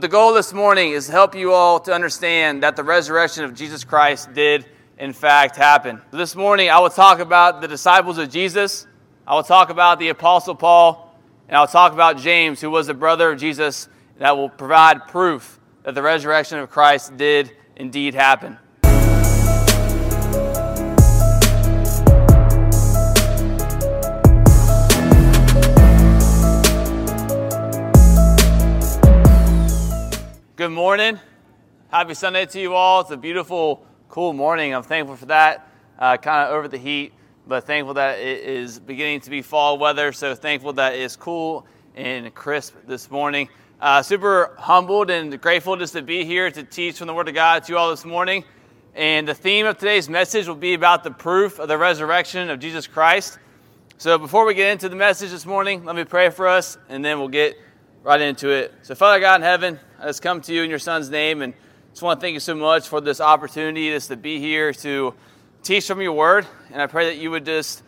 The goal this morning is to help you all to understand that the resurrection of Jesus Christ did, in fact, happen. This morning, I will talk about the disciples of Jesus, I will talk about the Apostle Paul, and I'll talk about James, who was the brother of Jesus, and that will provide proof that the resurrection of Christ did indeed happen. Good morning. Happy Sunday to you all. It's a beautiful, cool morning. I'm thankful for that. Uh, kind of over the heat, but thankful that it is beginning to be fall weather. So thankful that it's cool and crisp this morning. Uh, super humbled and grateful just to be here to teach from the Word of God to you all this morning. And the theme of today's message will be about the proof of the resurrection of Jesus Christ. So before we get into the message this morning, let me pray for us, and then we'll get right into it. So, Father God in heaven, Just come to you in your Son's name and just want to thank you so much for this opportunity just to be here to teach from your word. And I pray that you would just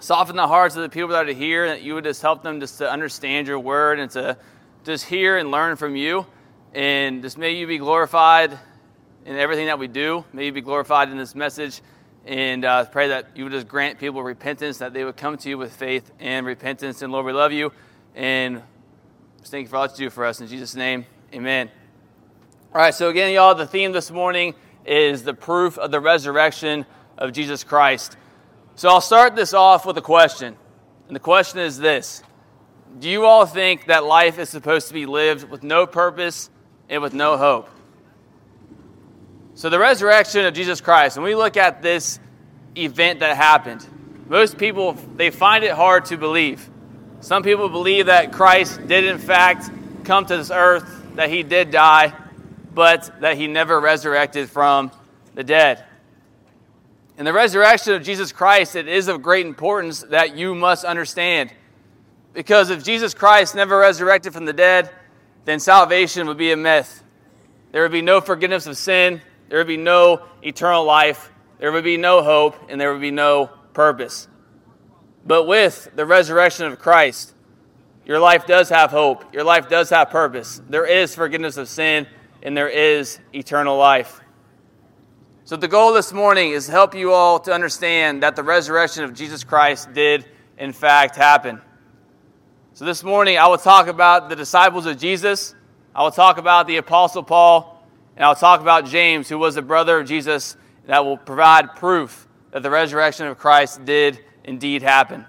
soften the hearts of the people that are here, and that you would just help them just to understand your word and to just hear and learn from you. And just may you be glorified in everything that we do. May you be glorified in this message. And uh, pray that you would just grant people repentance, that they would come to you with faith and repentance. And Lord, we love you. And thank you for all that you do for us. In Jesus' name, amen. All right, so again, y'all, the theme this morning is the proof of the resurrection of Jesus Christ. So I'll start this off with a question. And the question is this Do you all think that life is supposed to be lived with no purpose and with no hope? So, the resurrection of Jesus Christ, when we look at this event that happened, most people they find it hard to believe. Some people believe that Christ did, in fact, come to this earth, that he did die, but that he never resurrected from the dead. In the resurrection of Jesus Christ, it is of great importance that you must understand. Because if Jesus Christ never resurrected from the dead, then salvation would be a myth. There would be no forgiveness of sin, there would be no eternal life, there would be no hope, and there would be no purpose. But with the resurrection of Christ, your life does have hope. Your life does have purpose. There is forgiveness of sin, and there is eternal life. So, the goal this morning is to help you all to understand that the resurrection of Jesus Christ did, in fact, happen. So, this morning I will talk about the disciples of Jesus, I will talk about the Apostle Paul, and I'll talk about James, who was the brother of Jesus, and that will provide proof that the resurrection of Christ did indeed happen.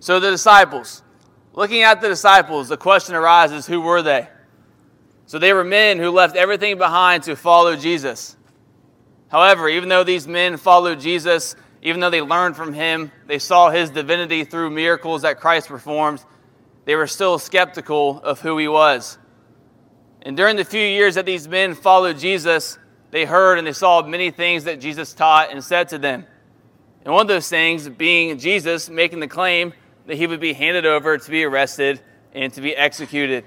So, the disciples. Looking at the disciples, the question arises who were they? So, they were men who left everything behind to follow Jesus. However, even though these men followed Jesus, even though they learned from him, they saw his divinity through miracles that Christ performed, they were still skeptical of who he was. And during the few years that these men followed Jesus, they heard and they saw many things that Jesus taught and said to them. And one of those things being Jesus making the claim that he would be handed over to be arrested and to be executed.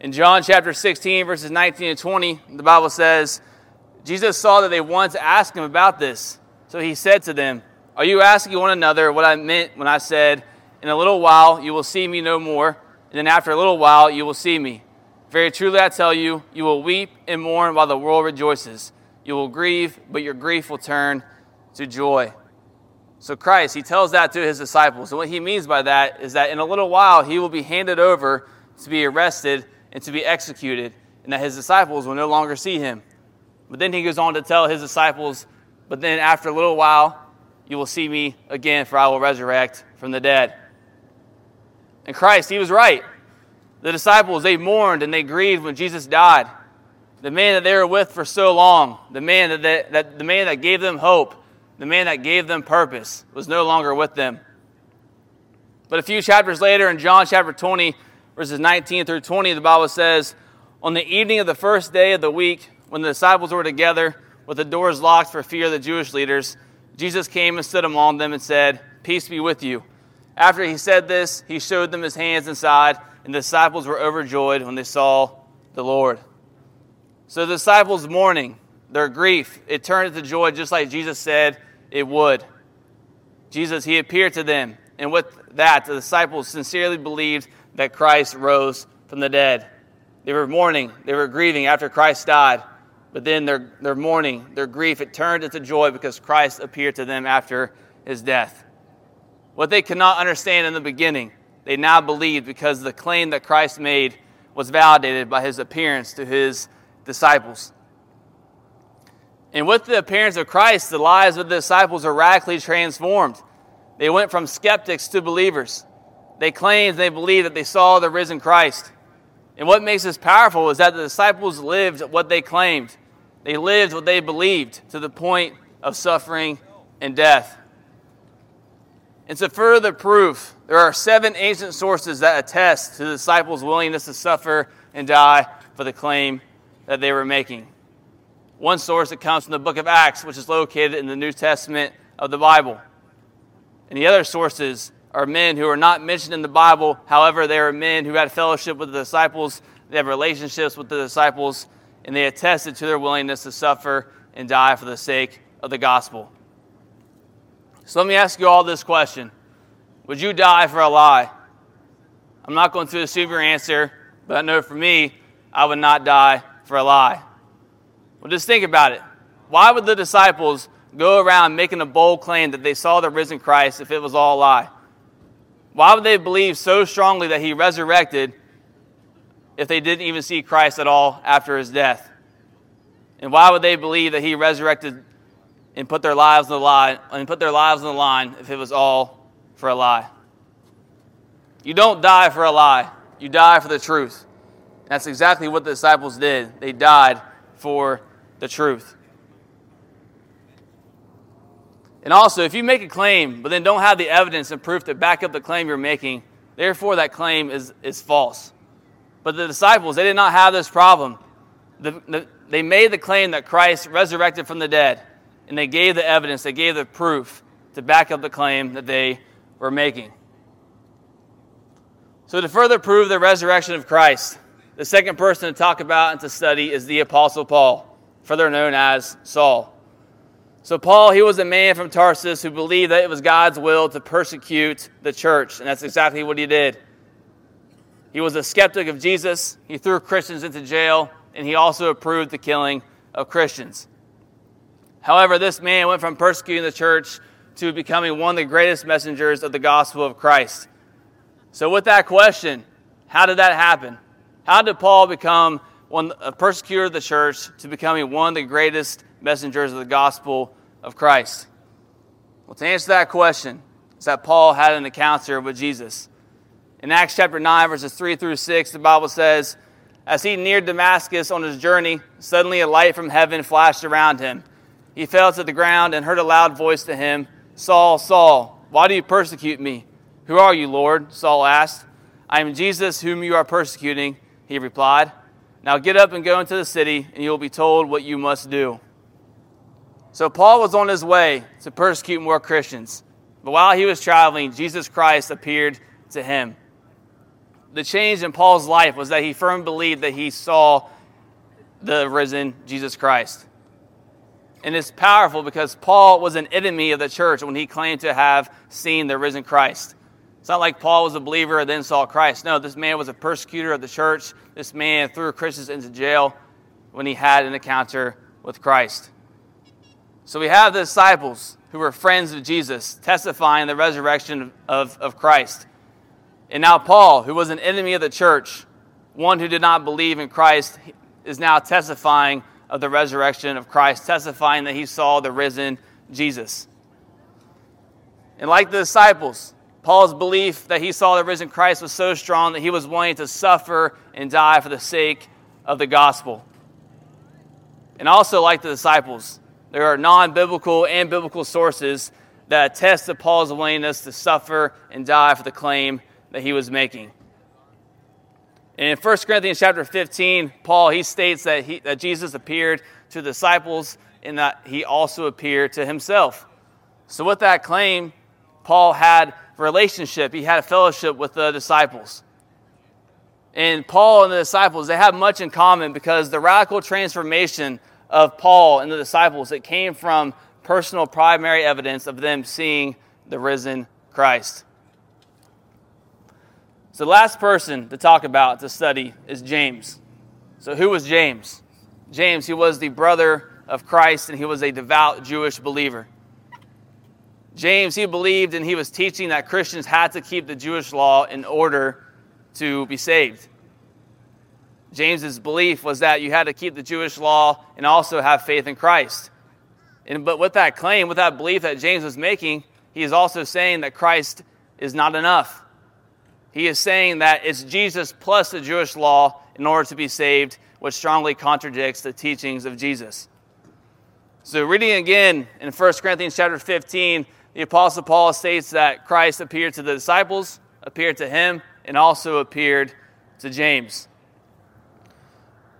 In John chapter 16, verses 19 and 20, the Bible says, Jesus saw that they wanted to ask him about this. So he said to them, Are you asking one another what I meant when I said, In a little while you will see me no more, and then after a little while you will see me? Very truly I tell you, you will weep and mourn while the world rejoices. You will grieve, but your grief will turn to joy. So Christ, he tells that to his disciples. And what he means by that is that in a little while he will be handed over to be arrested and to be executed, and that his disciples will no longer see him. But then he goes on to tell his disciples, But then after a little while, you will see me again, for I will resurrect from the dead. And Christ, he was right. The disciples, they mourned and they grieved when Jesus died. The man that they were with for so long, the man that, they, that, the man that gave them hope, the man that gave them purpose, was no longer with them. But a few chapters later, in John chapter 20, verses 19 through 20, the Bible says, On the evening of the first day of the week, when the disciples were together with the doors locked for fear of the Jewish leaders, Jesus came and stood among them and said, Peace be with you. After he said this, he showed them his hands and side, and the disciples were overjoyed when they saw the Lord. So the disciples' mourning, their grief, it turned into joy just like Jesus said it would. Jesus, he appeared to them, and with that, the disciples sincerely believed that Christ rose from the dead. They were mourning, they were grieving after Christ died. But then their, their mourning, their grief, it turned into joy because Christ appeared to them after his death. What they could not understand in the beginning, they now believed because the claim that Christ made was validated by his appearance to his disciples. And with the appearance of Christ, the lives of the disciples are radically transformed. They went from skeptics to believers. They claimed they believed that they saw the risen Christ. And what makes this powerful is that the disciples lived what they claimed. They lived what they believed to the point of suffering and death. And to further proof, there are seven ancient sources that attest to the disciples' willingness to suffer and die for the claim that they were making. One source that comes from the book of Acts, which is located in the New Testament of the Bible. And the other sources are men who are not mentioned in the Bible. However, they are men who had fellowship with the disciples, they have relationships with the disciples, and they attested to their willingness to suffer and die for the sake of the gospel. So let me ask you all this question Would you die for a lie? I'm not going to assume your answer, but I know for me, I would not die for a lie. Well, just think about it. Why would the disciples go around making a bold claim that they saw the risen Christ if it was all a lie? Why would they believe so strongly that he resurrected if they didn't even see Christ at all after his death? And why would they believe that he resurrected and put their lives on the line and put their lives on the line if it was all for a lie. You don't die for a lie. You die for the truth. That's exactly what the disciples did. They died for the truth. And also, if you make a claim but then don't have the evidence and proof to back up the claim you're making, therefore that claim is, is false. But the disciples, they did not have this problem. The, the, they made the claim that Christ resurrected from the dead and they gave the evidence, they gave the proof to back up the claim that they were making. So, to further prove the resurrection of Christ, the second person to talk about and to study is the Apostle Paul, further known as Saul. So, Paul, he was a man from Tarsus who believed that it was God's will to persecute the church, and that's exactly what he did. He was a skeptic of Jesus, he threw Christians into jail, and he also approved the killing of Christians. However, this man went from persecuting the church to becoming one of the greatest messengers of the gospel of Christ. So, with that question, how did that happen? How did Paul become one, uh, a persecutor of the church to becoming one of the greatest messengers of the gospel of Christ? Well, to answer that question, is that Paul had an encounter with Jesus. In Acts chapter 9, verses 3 through 6, the Bible says, As he neared Damascus on his journey, suddenly a light from heaven flashed around him he fell to the ground and heard a loud voice to him Saul, Saul, why do you persecute me? Who are you, Lord? Saul asked. I am Jesus, whom you are persecuting, he replied. Now get up and go into the city, and you will be told what you must do. So Paul was on his way to persecute more Christians. But while he was traveling, Jesus Christ appeared to him. The change in Paul's life was that he firmly believed that he saw the risen Jesus Christ. And it's powerful because Paul was an enemy of the church when he claimed to have seen the risen Christ. It's not like Paul was a believer and then saw Christ. No, this man was a persecutor of the church. This man threw Christians into jail when he had an encounter with Christ. So we have the disciples who were friends of Jesus testifying the resurrection of, of Christ. And now Paul, who was an enemy of the church, one who did not believe in Christ, is now testifying of the resurrection of Christ, testifying that he saw the risen Jesus. And like the disciples, Paul's belief that he saw the risen Christ was so strong that he was willing to suffer and die for the sake of the gospel. And also, like the disciples, there are non biblical and biblical sources that attest to Paul's willingness to suffer and die for the claim that he was making. And in 1 Corinthians chapter 15, Paul, he states that, he, that Jesus appeared to the disciples and that he also appeared to himself. So with that claim, Paul had relationship. He had a fellowship with the disciples. And Paul and the disciples, they have much in common because the radical transformation of Paul and the disciples, it came from personal primary evidence of them seeing the risen Christ. So, the last person to talk about, to study, is James. So, who was James? James, he was the brother of Christ and he was a devout Jewish believer. James, he believed and he was teaching that Christians had to keep the Jewish law in order to be saved. James's belief was that you had to keep the Jewish law and also have faith in Christ. And, but with that claim, with that belief that James was making, he is also saying that Christ is not enough. He is saying that it's Jesus plus the Jewish law in order to be saved, which strongly contradicts the teachings of Jesus. So, reading again in 1 Corinthians chapter 15, the Apostle Paul states that Christ appeared to the disciples, appeared to him, and also appeared to James.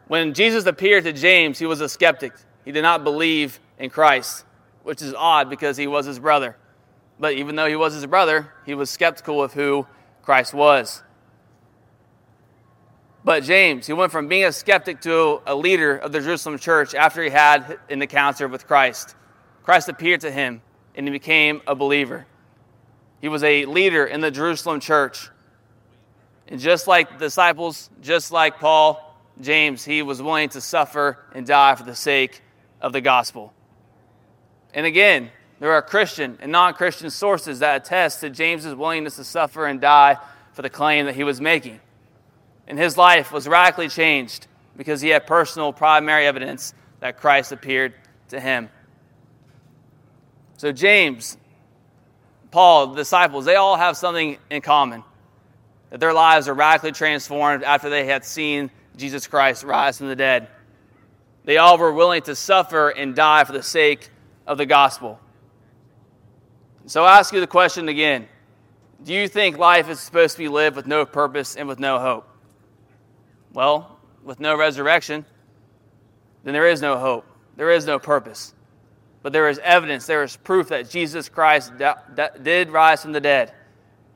When Jesus appeared to James, he was a skeptic. He did not believe in Christ, which is odd because he was his brother. But even though he was his brother, he was skeptical of who Christ was. But James, he went from being a skeptic to a leader of the Jerusalem church after he had an encounter with Christ. Christ appeared to him and he became a believer. He was a leader in the Jerusalem church. And just like the disciples, just like Paul, James, he was willing to suffer and die for the sake of the gospel. And again, there are Christian and non Christian sources that attest to James's willingness to suffer and die for the claim that he was making. And his life was radically changed because he had personal primary evidence that Christ appeared to him. So, James, Paul, the disciples, they all have something in common that their lives are radically transformed after they had seen Jesus Christ rise from the dead. They all were willing to suffer and die for the sake of the gospel. So I ask you the question again Do you think life is supposed to be lived with no purpose and with no hope? Well, with no resurrection, then there is no hope. There is no purpose. But there is evidence, there is proof that Jesus Christ did rise from the dead.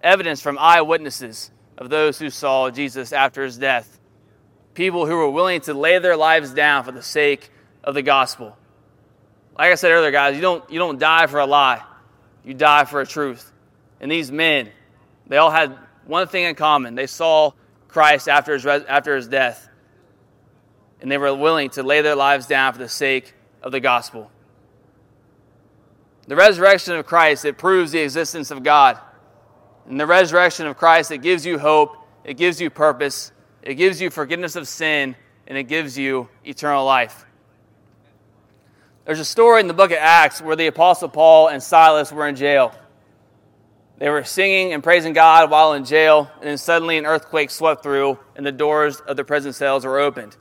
Evidence from eyewitnesses of those who saw Jesus after his death people who were willing to lay their lives down for the sake of the gospel. Like I said earlier, guys, you don't, you don't die for a lie, you die for a truth. And these men, they all had one thing in common they saw Christ after his, after his death, and they were willing to lay their lives down for the sake of the gospel. The resurrection of Christ, it proves the existence of God. And the resurrection of Christ, it gives you hope, it gives you purpose, it gives you forgiveness of sin, and it gives you eternal life. There's a story in the book of Acts where the Apostle Paul and Silas were in jail. They were singing and praising God while in jail, and then suddenly an earthquake swept through, and the doors of the prison cells were opened.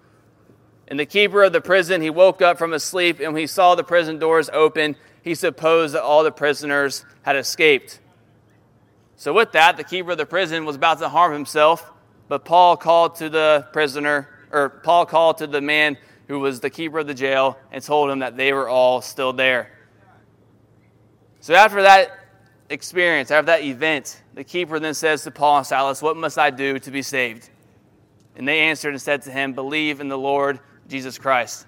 And the keeper of the prison, he woke up from his sleep, and he saw the prison doors open, he supposed that all the prisoners had escaped. So, with that, the keeper of the prison was about to harm himself, but Paul called to the prisoner, or Paul called to the man who was the keeper of the jail and told him that they were all still there. So after that experience, after that event, the keeper then says to Paul and Silas, What must I do to be saved? And they answered and said to him, Believe in the Lord Jesus Christ.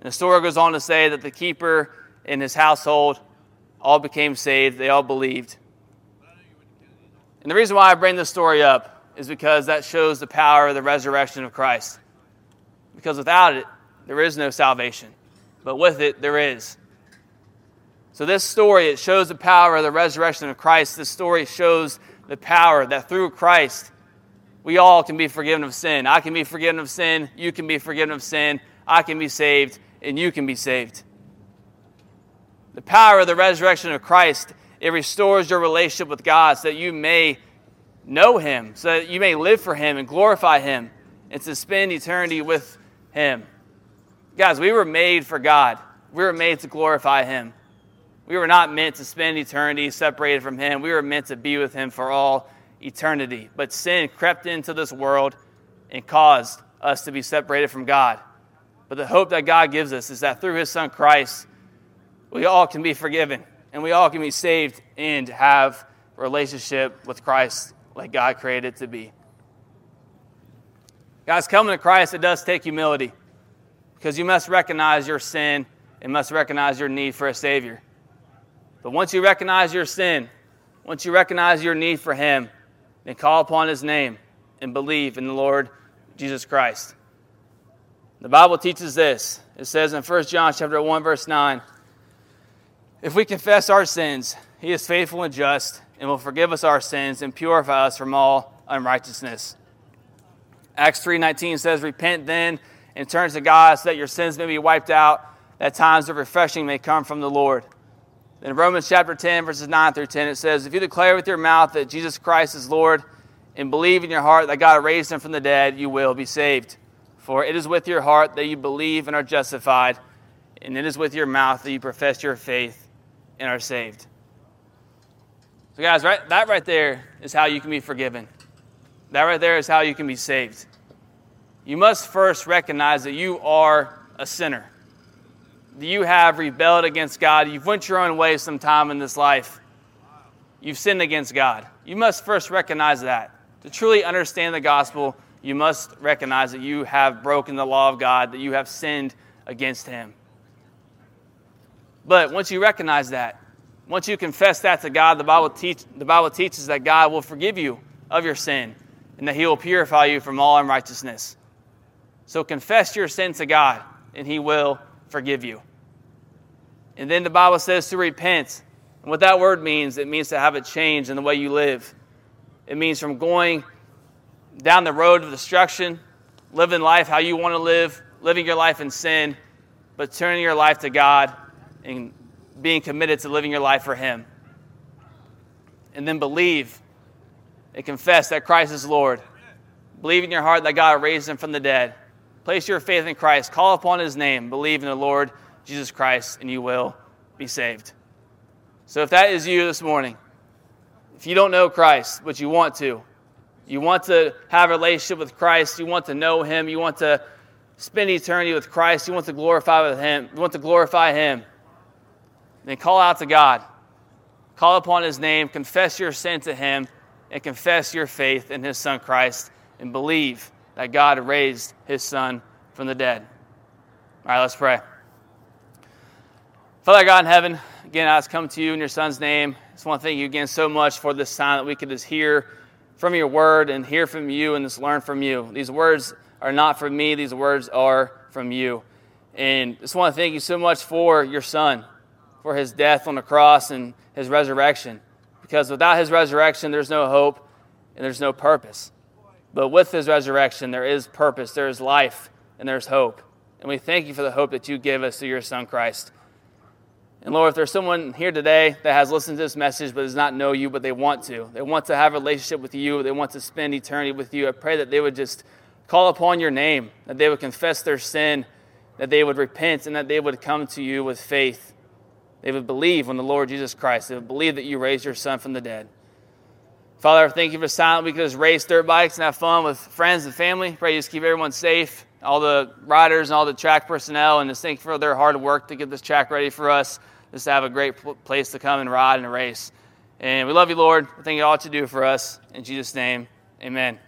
And the story goes on to say that the keeper and his household all became saved, they all believed. And the reason why I bring this story up is because that shows the power of the resurrection of Christ. Because without it, there is no salvation. But with it, there is. So this story, it shows the power of the resurrection of Christ. This story shows the power that through Christ, we all can be forgiven of sin. I can be forgiven of sin. You can be forgiven of sin. I can be saved, and you can be saved. The power of the resurrection of Christ, it restores your relationship with God so that you may know him, so that you may live for him and glorify him and to spend eternity with him. Guys, we were made for God. We were made to glorify him. We were not meant to spend eternity separated from him. We were meant to be with him for all eternity. But sin crept into this world and caused us to be separated from God. But the hope that God gives us is that through his son Christ, we all can be forgiven and we all can be saved and have a relationship with Christ like God created it to be. Guys, coming to Christ, it does take humility because you must recognize your sin and must recognize your need for a Savior. But once you recognize your sin, once you recognize your need for Him, then call upon His name and believe in the Lord Jesus Christ. The Bible teaches this. It says in 1 John chapter 1 verse 9, if we confess our sins, he is faithful and just and will forgive us our sins and purify us from all unrighteousness. Acts 3:19 says, "Repent then and turn to God so that your sins may be wiped out, that times of refreshing may come from the Lord." In Romans chapter 10 verses 9 through 10 it says, "If you declare with your mouth that Jesus Christ is Lord and believe in your heart that God raised him from the dead, you will be saved." For it is with your heart that you believe and are justified, and it is with your mouth that you profess your faith and are saved. So, guys, right, that right there is how you can be forgiven. That right there is how you can be saved. You must first recognize that you are a sinner. You have rebelled against God. You've went your own way sometime in this life. You've sinned against God. You must first recognize that. To truly understand the gospel, you must recognize that you have broken the law of God, that you have sinned against Him. But once you recognize that, once you confess that to God, the Bible, teach, the Bible teaches that God will forgive you of your sin and that He will purify you from all unrighteousness. So confess your sin to God, and He will forgive you. And then the Bible says to repent. And what that word means, it means to have a change in the way you live. It means from going down the road of destruction, living life how you want to live, living your life in sin, but turning your life to God and being committed to living your life for Him. And then believe and confess that Christ is Lord. Believe in your heart that God raised Him from the dead. Place your faith in Christ. Call upon His name. Believe in the Lord Jesus Christ, and you will be saved. So if that is you this morning, if you don't know Christ, but you want to, you want to have a relationship with Christ. You want to know Him. You want to spend eternity with Christ. You want to glorify with Him. You want to glorify Him. Then call out to God. Call upon His name. Confess your sin to Him, and confess your faith in His Son Christ, and believe that God raised His Son from the dead. All right, let's pray. Father God in heaven, again, I just come to you in your Son's name. I just want to thank you again so much for this time that we could just hear from your word and hear from you and just learn from you. These words are not from me, these words are from you. And just want to thank you so much for your son, for his death on the cross and his resurrection. Because without his resurrection, there's no hope and there's no purpose. But with his resurrection, there is purpose, there is life, and there's hope. And we thank you for the hope that you give us through your son, Christ. And Lord, if there's someone here today that has listened to this message but does not know you, but they want to, they want to have a relationship with you, they want to spend eternity with you, I pray that they would just call upon your name, that they would confess their sin, that they would repent, and that they would come to you with faith. They would believe on the Lord Jesus Christ. They would believe that you raised your son from the dead. Father, I thank you for silent. We could just race dirt bikes and have fun with friends and family. Pray you just keep everyone safe, all the riders and all the track personnel, and just thank you for their hard work to get this track ready for us just to have a great place to come and ride and race. And we love you, Lord. Thank you all to do for us. In Jesus' name, amen.